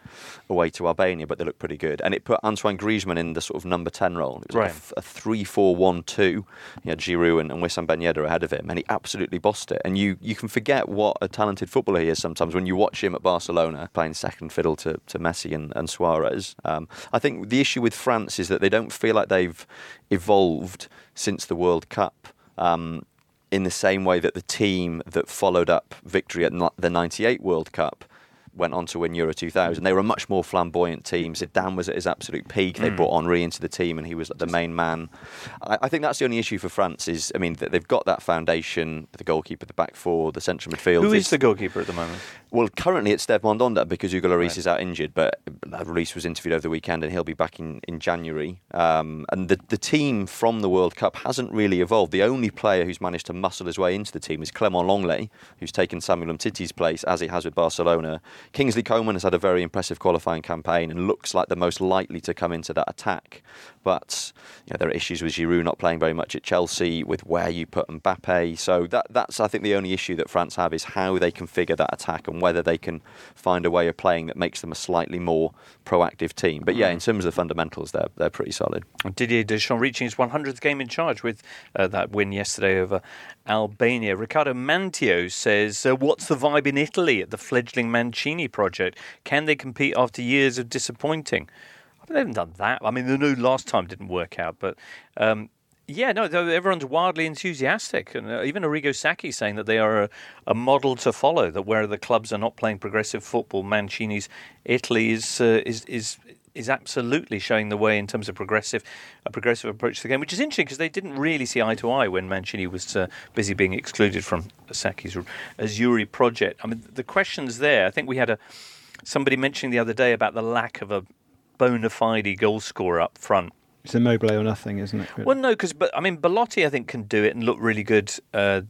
Speaker 3: away to Albania, but they looked pretty good. And it put Antoine Griezmann in the sort of number 10 role. It was like
Speaker 1: Right.
Speaker 3: a f- a 3 4 1 2. He had Giroud and, and Wissam Ben Yedder ahead of him, and he absolutely bossed it. And you, you can forget what a talented footballer he is sometimes when you watch him at Barcelona playing second fiddle to, to Messi and, and Suarez. Um, I think the issue with France is that they don't feel like they've evolved since the World Cup. Um, in the same way that the team that followed up victory at the 98 World Cup went on to win Euro 2000. They were a much more flamboyant team. Mm-hmm. Zidane was at his absolute peak. They mm. brought Henry into the team, and he was the main man. I, I think that's the only issue for France. Is I mean, they've got that foundation: the goalkeeper, the back four, the central midfield.
Speaker 1: Who is the goalkeeper at the moment?
Speaker 3: well, currently it's Steve Mandanda because Hugo Lloris
Speaker 1: Right.
Speaker 3: is out injured, but uh, Lloris was interviewed over the weekend and he'll be back in, in January. Um, and the, the team from the World Cup hasn't really evolved. The only player who's managed to muscle his way into the team is Clement Lenglet, who's taken Samuel Umtiti's place as he has with Barcelona. Kingsley Coman has had a very impressive qualifying campaign and looks like the most likely to come into that attack. But you know, there are issues with Giroud not playing very much at Chelsea, with where you put Mbappe. So that, that's, I think, the only issue that France have is how they configure that attack and whether they can find a way of playing that makes them a slightly more proactive team. But yeah, in terms of the fundamentals, they're, they're pretty solid.
Speaker 1: Didier Deschamps reaching his 100th game in charge with uh, that win yesterday over Albania. Ricardo Mantio says, uh, What's the vibe in Italy at the fledgling Mancini project? Can they compete after years of disappointing? They haven't done that. I mean, the new last time didn't work out, but. Um, yeah, no, everyone's wildly enthusiastic, and uh, even Arrigo Sacchi saying that they are a, a model to follow. That where the clubs are not playing progressive football, Mancini's Italy is uh, is is is absolutely showing the way in terms of progressive, a progressive approach to the game, which is interesting because they didn't really see eye to eye when Mancini was uh, busy being excluded from Sacchi's Azzurri project. I mean, the questions there. I think we had a somebody mentioning the other day about the lack of a bona fide goal scorer up front.
Speaker 2: It's a Immobile or nothing, isn't it?
Speaker 1: Well, no, because but I mean, Belotti I think can do it and look really good. Uh,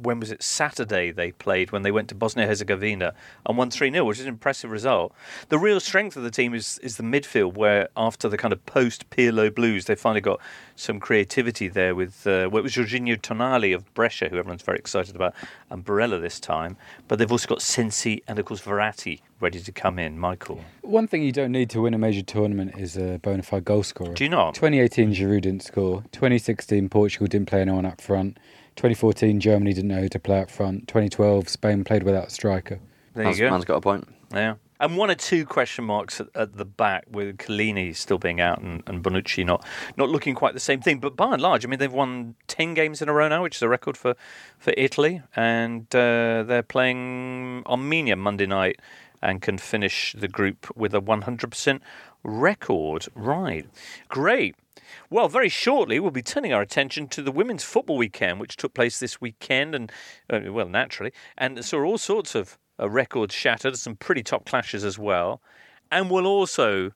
Speaker 1: when was it Saturday they played when they went to Bosnia Herzegovina and won 3 0, which is an impressive result. The real strength of the team is, is the midfield, where after the kind of post Pirlo blues, they finally got some creativity there with uh, well, it was Jorginho Tonali of Brescia, who everyone's very excited about, and Barella this time. But they've also got Sensi and, of course, Verratti ready to come in. Michael.
Speaker 4: One thing you don't need to win a major tournament is a bona fide goal scorer.
Speaker 1: Do you not?
Speaker 4: 2018 Giroud didn't score. 2016 Portugal didn't play anyone up front. 2014, Germany didn't know who to play up front. 2012, Spain played without a striker.
Speaker 1: There
Speaker 3: Man's,
Speaker 1: you go.
Speaker 3: man's got a point.
Speaker 1: Yeah. And one or two question marks at, at the back with Chiellini still being out and, and Bonucci not not looking quite the same thing. But by and large, I mean, they've won 10 games in a row now, which is a record for, for Italy. And uh, they're playing Armenia Monday night and can finish the group with a 100% record. Right. Great. Well, very shortly, we'll be turning our attention to the Women's Football Weekend, which took place this weekend, and uh, well, naturally, and saw all sorts of uh, records shattered, some pretty top clashes as well. And we'll also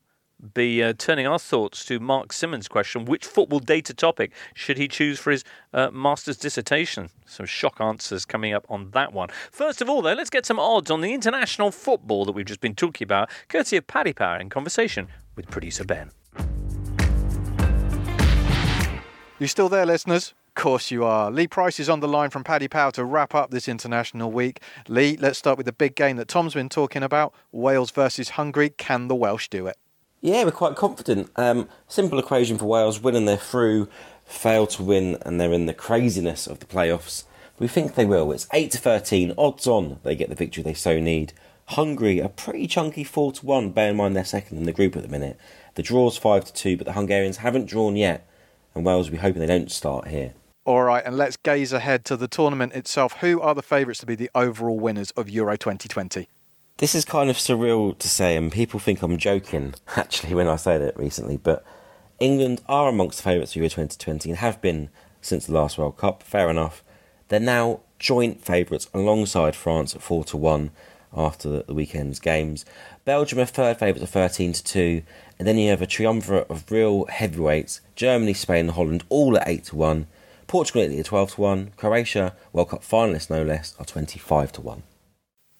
Speaker 1: be uh, turning our thoughts to Mark Simmons' question which football data topic should he choose for his uh, master's dissertation? Some shock answers coming up on that one. First of all, though, let's get some odds on the international football that we've just been talking about, courtesy of Paddy Power in conversation with producer Ben.
Speaker 9: You still there, listeners? Of course you are. Lee Price is on the line from Paddy Power to wrap up this international week. Lee, let's start with the big game that Tom's been talking about Wales versus Hungary. Can the Welsh do it?
Speaker 10: Yeah, we're quite confident. Um, simple equation for Wales win and they're through, fail to win, and they're in the craziness of the playoffs. We think they will. It's 8 to 13, odds on they get the victory they so need. Hungary, a pretty chunky 4 to 1, bear in mind they're second in the group at the minute. The draw's 5 to 2, but the Hungarians haven't drawn yet and Wales will be hoping they don't start here.
Speaker 9: All right, and let's gaze ahead to the tournament itself. Who are the favourites to be the overall winners of Euro 2020?
Speaker 10: This is kind of surreal to say, and people think I'm joking, [LAUGHS] actually, when I say that recently, but England are amongst the favourites for Euro 2020 and have been since the last World Cup, fair enough. They're now joint favourites alongside France at 4 to 1 after the weekend's games. Belgium are third favourites at 13 to 2, and then you have a triumvirate of real heavyweights Germany, Spain, and Holland all at 8 to 1. Portugal at 12 to 1. Croatia, World Cup finalists no less, are 25 to 1.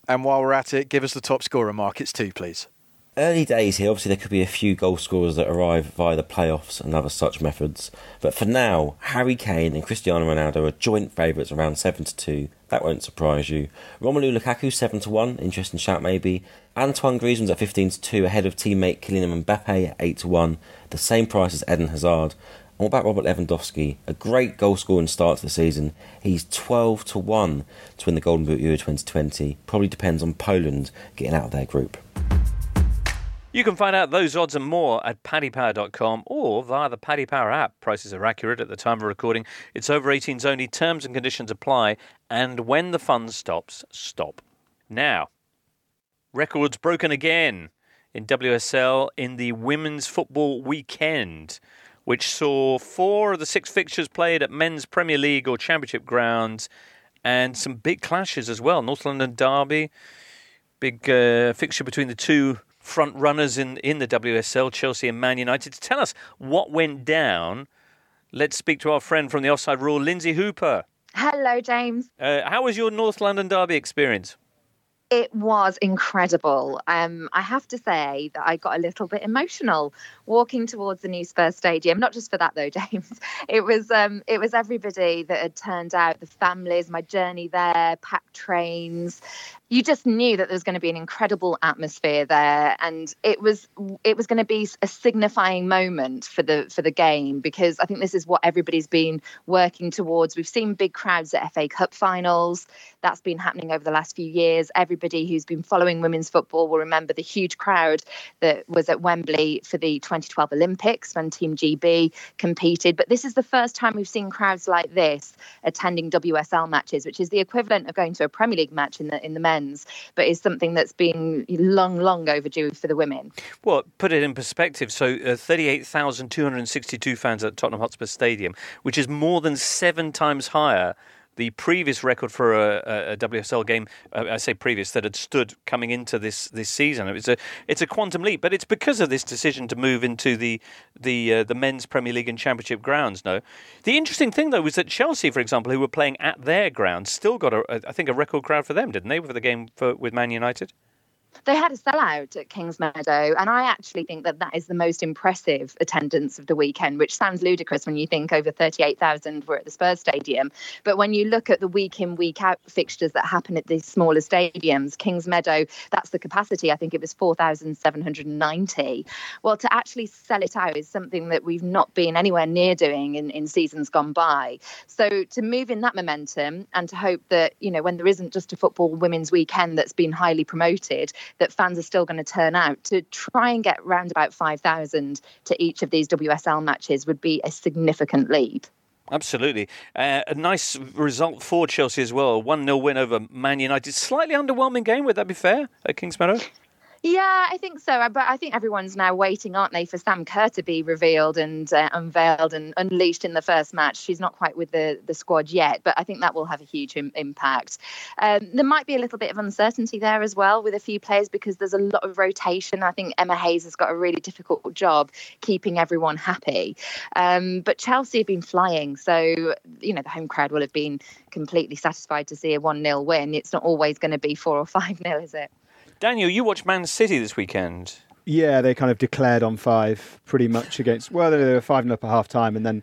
Speaker 9: And while we're at it, give us the top scorer markets too, please.
Speaker 10: Early days here, obviously, there could be a few goal scorers that arrive via the playoffs and other such methods. But for now, Harry Kane and Cristiano Ronaldo are joint favourites around 7 to 2. That won't surprise you. Romelu Lukaku 7 to 1, interesting shout maybe. Antoine Griezmann's at 15 to 2, ahead of teammate Kylian Mbappe at 8 to 1, the same price as Eden Hazard. And what about Robert Lewandowski? A great goal scoring start to the season. He's 12 to 1 to win the Golden Boot Euro 2020. Probably depends on Poland getting out of their group.
Speaker 1: You can find out those odds and more at paddypower.com or via the Paddy Power app. Prices are accurate at the time of recording. It's over 18s only. Terms and conditions apply. And when the fun stops, stop. Now, records broken again in WSL in the Women's Football Weekend, which saw four of the six fixtures played at Men's Premier League or Championship grounds and some big clashes as well. North London Derby, big uh, fixture between the two front runners in, in the WSL, Chelsea and Man United. To tell us what went down, let's speak to our friend from the Offside Rule, Lynsey Hooper.
Speaker 11: Hello, James.
Speaker 1: Uh, how was your North London Derby experience?
Speaker 11: It was incredible. Um, I have to say that I got a little bit emotional walking towards the new Spurs Stadium. Not just for that though, [LAUGHS] James. It was um, it was everybody that had turned out, the families, my journey there, packed trains, you just knew that there was going to be an incredible atmosphere there and it was it was going to be a signifying moment for the for the game because I think this is what everybody's been working towards. We've seen big crowds at FA Cup finals. That's been happening over the last few years. Everybody who's been following women's football will remember the huge crowd that was at Wembley for the 2012 Olympics when Team GB competed. But this is the first time we've seen crowds like this attending WSL matches, which is the equivalent of going to a Premier League match in the in the men men's, but is something that's been long, long overdue for the women.
Speaker 1: Well, put it in perspective. So, uh, 38,262 fans at Tottenham Hotspur Stadium, which is more than seven times higher the previous record for a, a WSL game, uh, I say previous, that had stood coming into this this season. It's a it's a quantum leap, but it's because of this decision to move into the the uh, the men's Premier League and Championship grounds. No, the interesting thing though was that Chelsea, for example, who were playing at their ground, still got a, a I think a record crowd for them, didn't they, for the game for, with Man United?
Speaker 11: They had a sellout at Kingsmeadow, and I actually think that that is the most impressive attendance of the weekend, which sounds ludicrous when you think over 38,000 were at the Spurs Stadium. But when you look at the week in, week out fixtures that happen at these smaller stadiums, Kingsmeadow, that's the capacity. I think it was 4,790. Well, to actually sell it out is something that we've not been anywhere near doing in, in seasons gone by. So to move in that momentum and to hope that, you know, when there isn't just a football women's weekend that's been highly promoted, that fans are still going to turn out to try and get round about 5,000 to each of these WSL matches would be a significant leap.
Speaker 1: Absolutely. Uh, a nice result for Chelsea as well. 1 0 win over Man United. Slightly underwhelming game, would that be fair, at Kings Kingsmeadow?
Speaker 11: Yeah, I think so. But I think everyone's now waiting, aren't they, for Sam Kerr to be revealed and uh, unveiled and unleashed in the first match. She's not quite with the, the squad yet, but I think that will have a huge Im- impact. Um, there might be a little bit of uncertainty there as well with a few players because there's a lot of rotation. I think Emma Hayes has got a really difficult job keeping everyone happy. Um, but Chelsea have been flying. So, you know, the home crowd will have been completely satisfied to see a 1 0 win. It's not always going to be 4 or 5 0, is it?
Speaker 1: Daniel, you watched Man City this weekend.
Speaker 2: Yeah, they kind of declared on five pretty much against. Well, they were five and up at half time, and then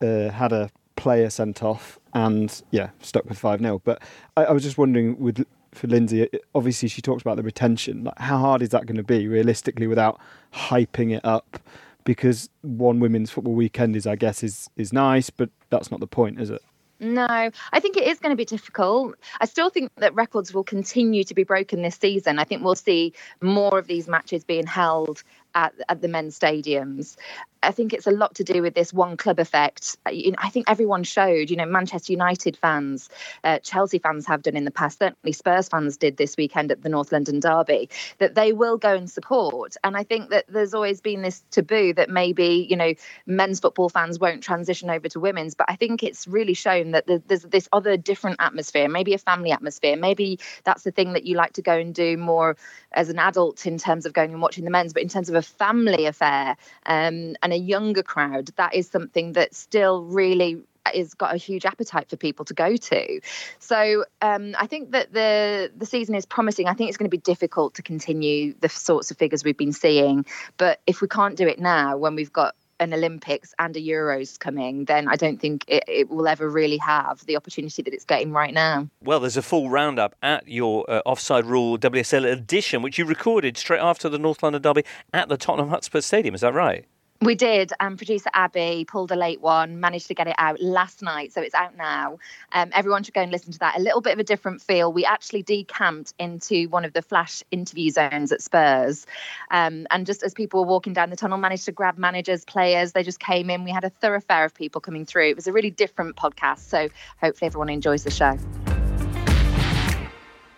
Speaker 2: uh, had a player sent off, and yeah, stuck with five 0 But I, I, was just wondering with for Lynsey. Obviously, she talks about the retention. Like, how hard is that going to be realistically without hyping it up? Because one women's football weekend is, I guess, is is nice, but that's not the point, is it?
Speaker 11: No, I think it is going to be difficult. I still think that records will continue to be broken this season. I think we'll see more of these matches being held at, at the men's stadiums. I think it's a lot to do with this one club effect. I think everyone showed, you know, Manchester United fans, uh, Chelsea fans have done in the past, certainly Spurs fans did this weekend at the North London Derby, that they will go and support. And I think that there's always been this taboo that maybe, you know, men's football fans won't transition over to women's. But I think it's really shown that there's this other different atmosphere, maybe a family atmosphere. Maybe that's the thing that you like to go and do more as an adult in terms of going and watching the men's, but in terms of a family affair um, and a younger crowd, that is something that still really is got a huge appetite for people to go to. So um, I think that the the season is promising. I think it's going to be difficult to continue the sorts of figures we've been seeing. But if we can't do it now, when we've got an Olympics and a Euros coming, then I don't think it, it, will ever really have the opportunity that it's getting right now.
Speaker 1: Well, there's a full roundup at your uh, Offside Rule WSL edition, which you recorded straight after the North London Derby at the Tottenham Hotspur Stadium. Is that right?
Speaker 11: We did. Um, producer Abby pulled a late one, managed to get it out last night, so it's out now. Um, everyone should go and listen to that. A little bit of a different feel. We actually decamped into one of the flash interview zones at Spurs, um, and just as people were walking down the tunnel, managed to grab managers, players. They just came in. We had a thoroughfare of people coming through. It was a really different podcast, so hopefully everyone enjoys the show.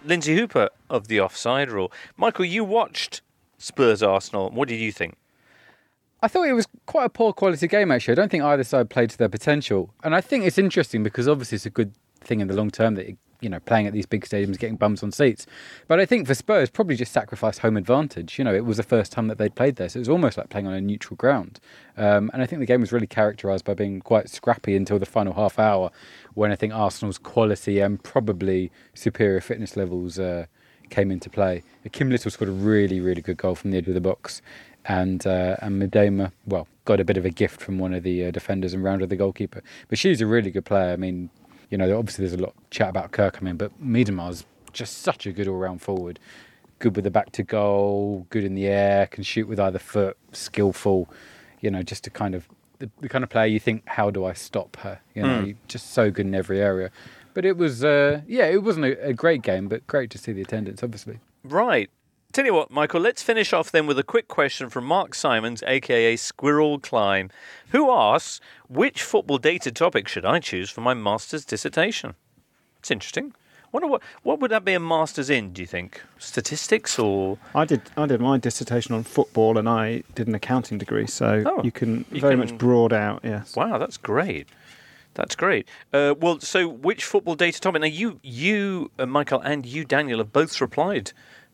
Speaker 1: Lynsey Hooper of the Offside Rule. Michael, you watched Spurs Arsenal. What did you think?
Speaker 4: I thought it was quite a poor quality game, actually. I don't think either side played to their potential. And I think it's interesting because obviously it's a good thing in the long term that, you know, playing at these big stadiums, getting bums on seats. But I think for Spurs, probably just sacrificed home advantage. You know, it was the first time that they'd played there. So it was almost like playing on a neutral ground. Um, and I think the game was really characterised by being quite scrappy until the final half hour when I think Arsenal's quality and probably superior fitness levels uh, came into play. Kim Little scored a really, really good goal from the edge of the box and uh, and Miedema, well, got a bit of a gift from one of the uh, defenders and rounded the goalkeeper. But she's a really good player. I mean, you know, obviously there's a lot of chat about Kerr coming, but Miedema's just such a good all-round forward. Good with the back to goal, good in the air, can shoot with either foot, skillful. You know, just a kind of the, the kind of player you think, how do I stop her? You know, mm. just so good in every area. But it was, uh, yeah, it wasn't a, a great game, but great to see the attendance, obviously.
Speaker 1: Right. Tell you what, Michael, let's finish off then with a quick question from Mark Simons, aka Squirrel Klein, who asks, Which football data topic should I choose for my master's dissertation? It's interesting. Wonder what what would that be a masters in? Do you think statistics or
Speaker 2: I did I did my dissertation on football, and I did an accounting degree, so
Speaker 1: Oh,
Speaker 2: you can
Speaker 1: you
Speaker 2: very
Speaker 1: can-
Speaker 2: much broad out. Yes.
Speaker 1: Wow, that's great. That's great. Uh, well, so which football data topic? Now, you, you, uh, Michael, and you, Daniel, have both replied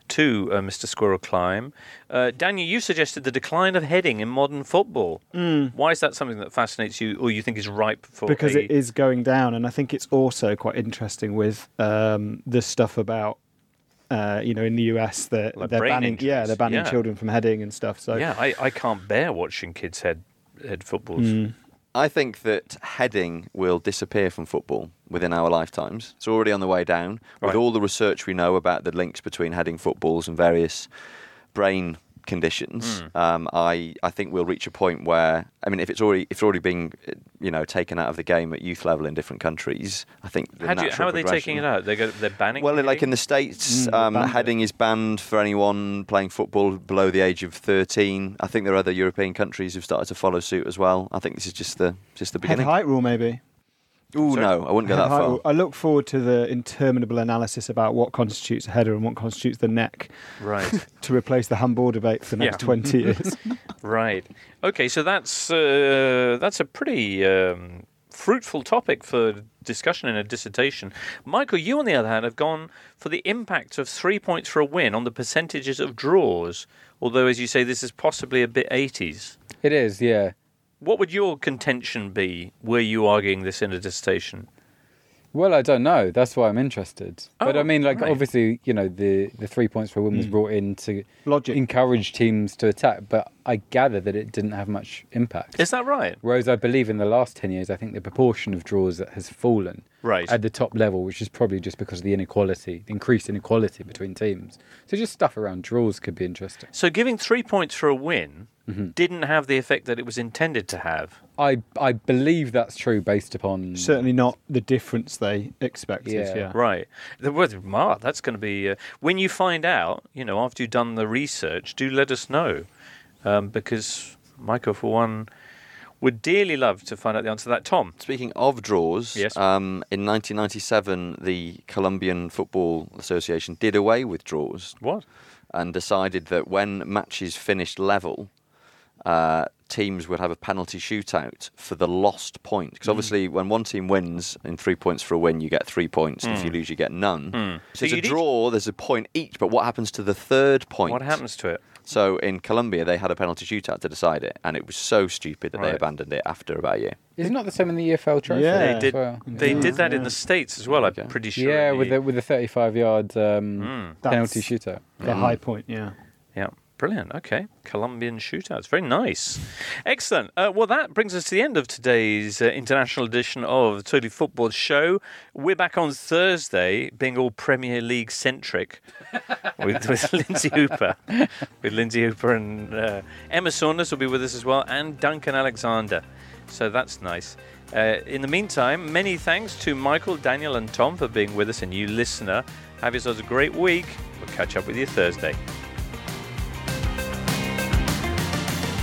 Speaker 1: to uh, Mr. Squirrel Climb. Uh, Daniel, you suggested the decline of heading in modern football.
Speaker 2: Mm.
Speaker 1: Why is that something that fascinates you, or you think is ripe for?
Speaker 2: because
Speaker 1: a-
Speaker 2: it is going down, and I think it's also quite interesting with um, the stuff about. Uh, you know, in the US, they're,
Speaker 1: Like
Speaker 2: they're banning, yeah, they're banning
Speaker 1: yeah.
Speaker 2: children from heading and stuff. So,
Speaker 1: yeah, I, I can't bear watching kids head head footballs.
Speaker 2: Mm.
Speaker 3: I think that heading will disappear from football within our lifetimes. It's already on the way down. With all the research we know about the links between heading footballs and various brain conditions,
Speaker 1: Hmm.
Speaker 3: um, I I think we'll reach a point where I mean, if it's already if it's already being you know taken out of the game at youth level in different countries, I think the
Speaker 1: How, you, how are they taking it out? They go, they're banning.
Speaker 3: well, like in the states,
Speaker 2: Mm,
Speaker 3: um, heading is banned for anyone playing football below the age of thirteen. I think there are other European countries who've started to follow suit as well. I think this is just the just the
Speaker 2: head
Speaker 3: beginning.
Speaker 2: height rule maybe.
Speaker 3: Ooh,
Speaker 1: Sorry?
Speaker 3: no, I wouldn't go that [LAUGHS] far.
Speaker 2: I look forward to the interminable analysis about what constitutes a header and what constitutes the neck
Speaker 1: right. [LAUGHS]
Speaker 2: to replace the handball debate for the next
Speaker 1: Yeah.
Speaker 2: 20 [LAUGHS] years.
Speaker 1: Right. Okay, so that's uh, that's a pretty um, fruitful topic for discussion in a dissertation. Michael, you on the other hand have gone for the impact of three points for a win on the percentages of draws. Although, as you say, this is possibly a bit 80s.
Speaker 4: It is, yeah.
Speaker 1: What would your contention be were you arguing this in a dissertation?
Speaker 4: Well, I don't know. That's why I'm interested. but
Speaker 1: Oh,
Speaker 4: I mean, like,
Speaker 1: right.
Speaker 4: obviously, you know, the, the three points per win was brought in to
Speaker 2: Logic.
Speaker 4: encourage teams to attack, but I gather that it didn't have much impact.
Speaker 1: Is that right?
Speaker 4: Whereas I believe in the last 10 years, I think the proportion of draws that has fallen
Speaker 1: Right.
Speaker 4: at the top level, which is probably just because of the inequality, the increased inequality between teams. So just stuff around draws could be interesting.
Speaker 1: So, giving three points for a win
Speaker 2: Mm-hmm.
Speaker 1: didn't have the effect that it was intended to have.
Speaker 4: I, I believe that's true based upon.
Speaker 2: Certainly not the difference they expected.
Speaker 4: Yeah.
Speaker 2: Yeah.
Speaker 1: Right. The word Mark, that's going to be. Uh, when you find out, you know, after you've done the research, do let us know. Um, because Michael, for one, would dearly love to find out the answer to that. Tom.
Speaker 3: Speaking of draws,
Speaker 1: Yes.
Speaker 3: um, in 1997, the Colombian Football Association did away with draws
Speaker 1: What?
Speaker 3: and decided that when matches finished level, uh, teams would have a penalty shootout for the lost point.
Speaker 1: Hmm.
Speaker 3: Because obviously, when one team wins in three points for a win, you get three points, and if you lose, you get none.
Speaker 1: Hmm. So
Speaker 3: So it's a draw. There's a point each, but what happens to the third point?
Speaker 1: What happens to it?
Speaker 3: So in Colombia, they had a penalty shootout to decide it, and it was so stupid that
Speaker 1: Right.
Speaker 3: they abandoned it after about a year.
Speaker 4: Is it not the same in the EFL trophy?
Speaker 2: Yeah.
Speaker 1: They did.
Speaker 4: well?
Speaker 1: They did that in the states as well. I'm
Speaker 3: Okay.
Speaker 1: pretty sure.
Speaker 4: Yeah, with
Speaker 1: the-
Speaker 4: the with the 35 yard um,
Speaker 1: Mm.
Speaker 4: penalty
Speaker 2: That's
Speaker 4: shootout.
Speaker 2: The high point, yeah.
Speaker 1: Yeah, brilliant. Okay, Colombian shootouts. Very nice. Excellent. Uh, well, that brings us to the end of today's uh, international edition of the Totally Football Show. We're back on Thursday, being all Premier League centric, [LAUGHS] with, with Lynsey Hooper. With Lynsey Hooper and uh, Emma Sanders will be with us as well, and Duncan Alexander. So that's nice. Uh, in the meantime, many thanks to Michael, Daniel, and Tom for being with us, and you listener. Have yourselves a great week. We'll catch up with you Thursday.